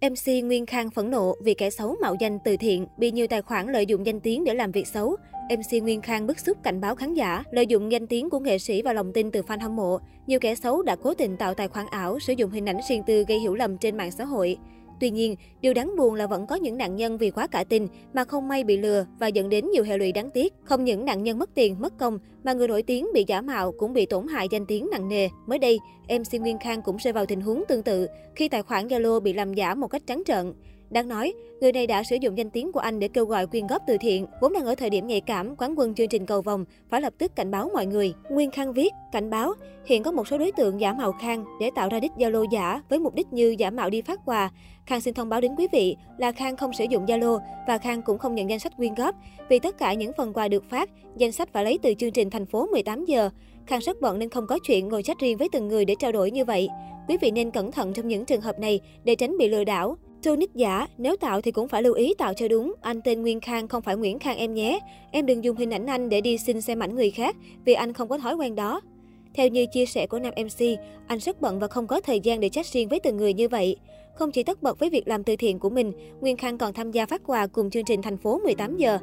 MC Nguyên Khang phẫn nộ vì kẻ xấu mạo danh từ thiện, bị nhiều tài khoản lợi dụng danh tiếng để làm việc xấu. MC Nguyên Khang bức xúc cảnh báo khán giả, lợi dụng danh tiếng của nghệ sĩ và lòng tin từ fan hâm mộ. Nhiều kẻ xấu đã cố tình tạo tài khoản ảo, sử dụng hình ảnh riêng tư gây hiểu lầm trên mạng xã hội. Tuy nhiên, điều đáng buồn là vẫn có những nạn nhân vì quá cả tin mà không may bị lừa và dẫn đến nhiều hệ lụy đáng tiếc. Không những nạn nhân mất tiền, mất công mà người nổi tiếng bị giả mạo cũng bị tổn hại danh tiếng nặng nề. Mới đây, MC Nguyên Khang cũng rơi vào tình huống tương tự khi tài khoản Zalo bị làm giả một cách trắng trợn. Đáng nói, người này đã sử dụng danh tiếng của anh để kêu gọi quyên góp từ thiện. Vốn đang ở thời điểm nhạy cảm, quán quân chương trình cầu vòng phải lập tức cảnh báo mọi người. Nguyên Khang viết, cảnh báo, hiện có một số đối tượng giả mạo Khang để tạo ra đích Zalo giả với mục đích như giả mạo đi phát quà. Khang xin thông báo đến quý vị là Khang không sử dụng Zalo và Khang cũng không nhận danh sách quyên góp. Vì tất cả những phần quà được phát, danh sách phải lấy từ chương trình thành phố 18 giờ. Khang rất bận nên không có chuyện ngồi chat riêng với từng người để trao đổi như vậy. Quý vị nên cẩn thận trong những trường hợp này để tránh bị lừa đảo. Tô nick giả, nếu tạo thì cũng phải lưu ý tạo cho đúng. Anh tên Nguyên Khang không phải Nguyễn Khang em nhé. Em đừng dùng hình ảnh anh để đi xin xem ảnh người khác vì anh không có thói quen đó. Theo như chia sẻ của nam MC, anh rất bận và không có thời gian để chat riêng với từng người như vậy. Không chỉ tất bật với việc làm từ thiện của mình, Nguyên Khang còn tham gia phát quà cùng chương trình thành phố 18 giờ.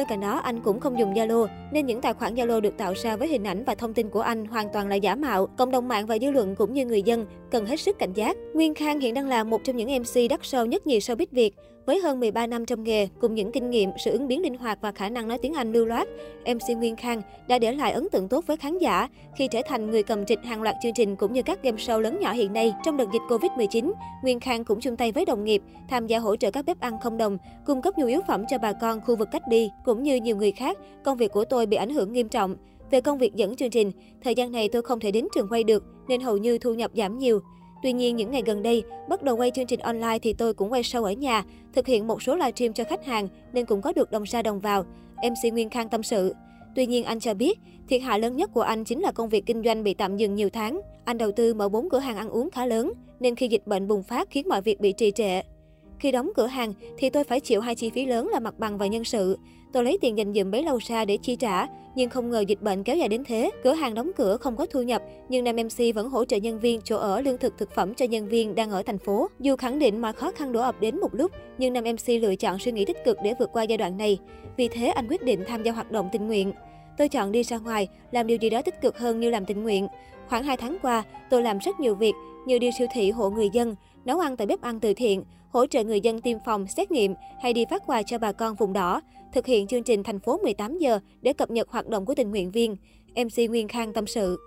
Bên cạnh đó, anh cũng không dùng Zalo, nên những tài khoản Zalo được tạo ra với hình ảnh và thông tin của anh hoàn toàn là giả mạo. Cộng đồng mạng và dư luận cũng như người dân cần hết sức cảnh giác. Nguyên Khang hiện đang là một trong những MC đắt sâu nhất nhì showbiz Việt. Với hơn 13 năm trong nghề, cùng những kinh nghiệm, sự ứng biến linh hoạt và khả năng nói tiếng Anh lưu loát, MC Nguyên Khang đã để lại ấn tượng tốt với khán giả khi trở thành người cầm trịch hàng loạt chương trình cũng như các game show lớn nhỏ hiện nay. Trong đợt dịch Covid-19, Nguyên Khang cũng chung tay với đồng nghiệp, tham gia hỗ trợ các bếp ăn không đồng, cung cấp nhu yếu phẩm cho bà con khu vực cách ly, cũng như nhiều người khác. Công việc của tôi bị ảnh hưởng nghiêm trọng. Về công việc dẫn chương trình, thời gian này tôi không thể đến trường quay được nên hầu như thu nhập giảm nhiều. Tuy nhiên, những ngày gần đây, bắt đầu quay chương trình online thì tôi cũng quay show ở nhà, thực hiện một số livestream cho khách hàng nên cũng có được đồng ra đồng vào. MC Nguyên Khang tâm sự. Tuy nhiên, anh cho biết, thiệt hại lớn nhất của anh chính là công việc kinh doanh bị tạm dừng nhiều tháng. Anh đầu tư mở 4 cửa hàng ăn uống khá lớn, nên khi dịch bệnh bùng phát khiến mọi việc bị trì trệ. Khi đóng cửa hàng thì tôi phải chịu hai chi phí lớn là mặt bằng và nhân sự. Tôi lấy tiền dành dụm bấy lâu xa để chi trả, nhưng không ngờ dịch bệnh kéo dài đến thế. Cửa hàng đóng cửa không có thu nhập, nhưng nam MC vẫn hỗ trợ nhân viên chỗ ở lương thực thực phẩm cho nhân viên đang ở thành phố. Dù khẳng định mọi khó khăn đổ ập đến một lúc, nhưng nam MC lựa chọn suy nghĩ tích cực để vượt qua giai đoạn này. Vì thế anh quyết định tham gia hoạt động tình nguyện. Tôi chọn đi ra ngoài, làm điều gì đó tích cực hơn như làm tình nguyện. Khoảng 2 tháng qua, tôi làm rất nhiều việc như đi siêu thị hộ người dân, nấu ăn tại bếp ăn từ thiện, hỗ trợ người dân tiêm phòng, xét nghiệm hay đi phát quà cho bà con vùng đỏ, thực hiện chương trình thành phố 18 giờ để cập nhật hoạt động của tình nguyện viên. MC Nguyên Khang tâm sự.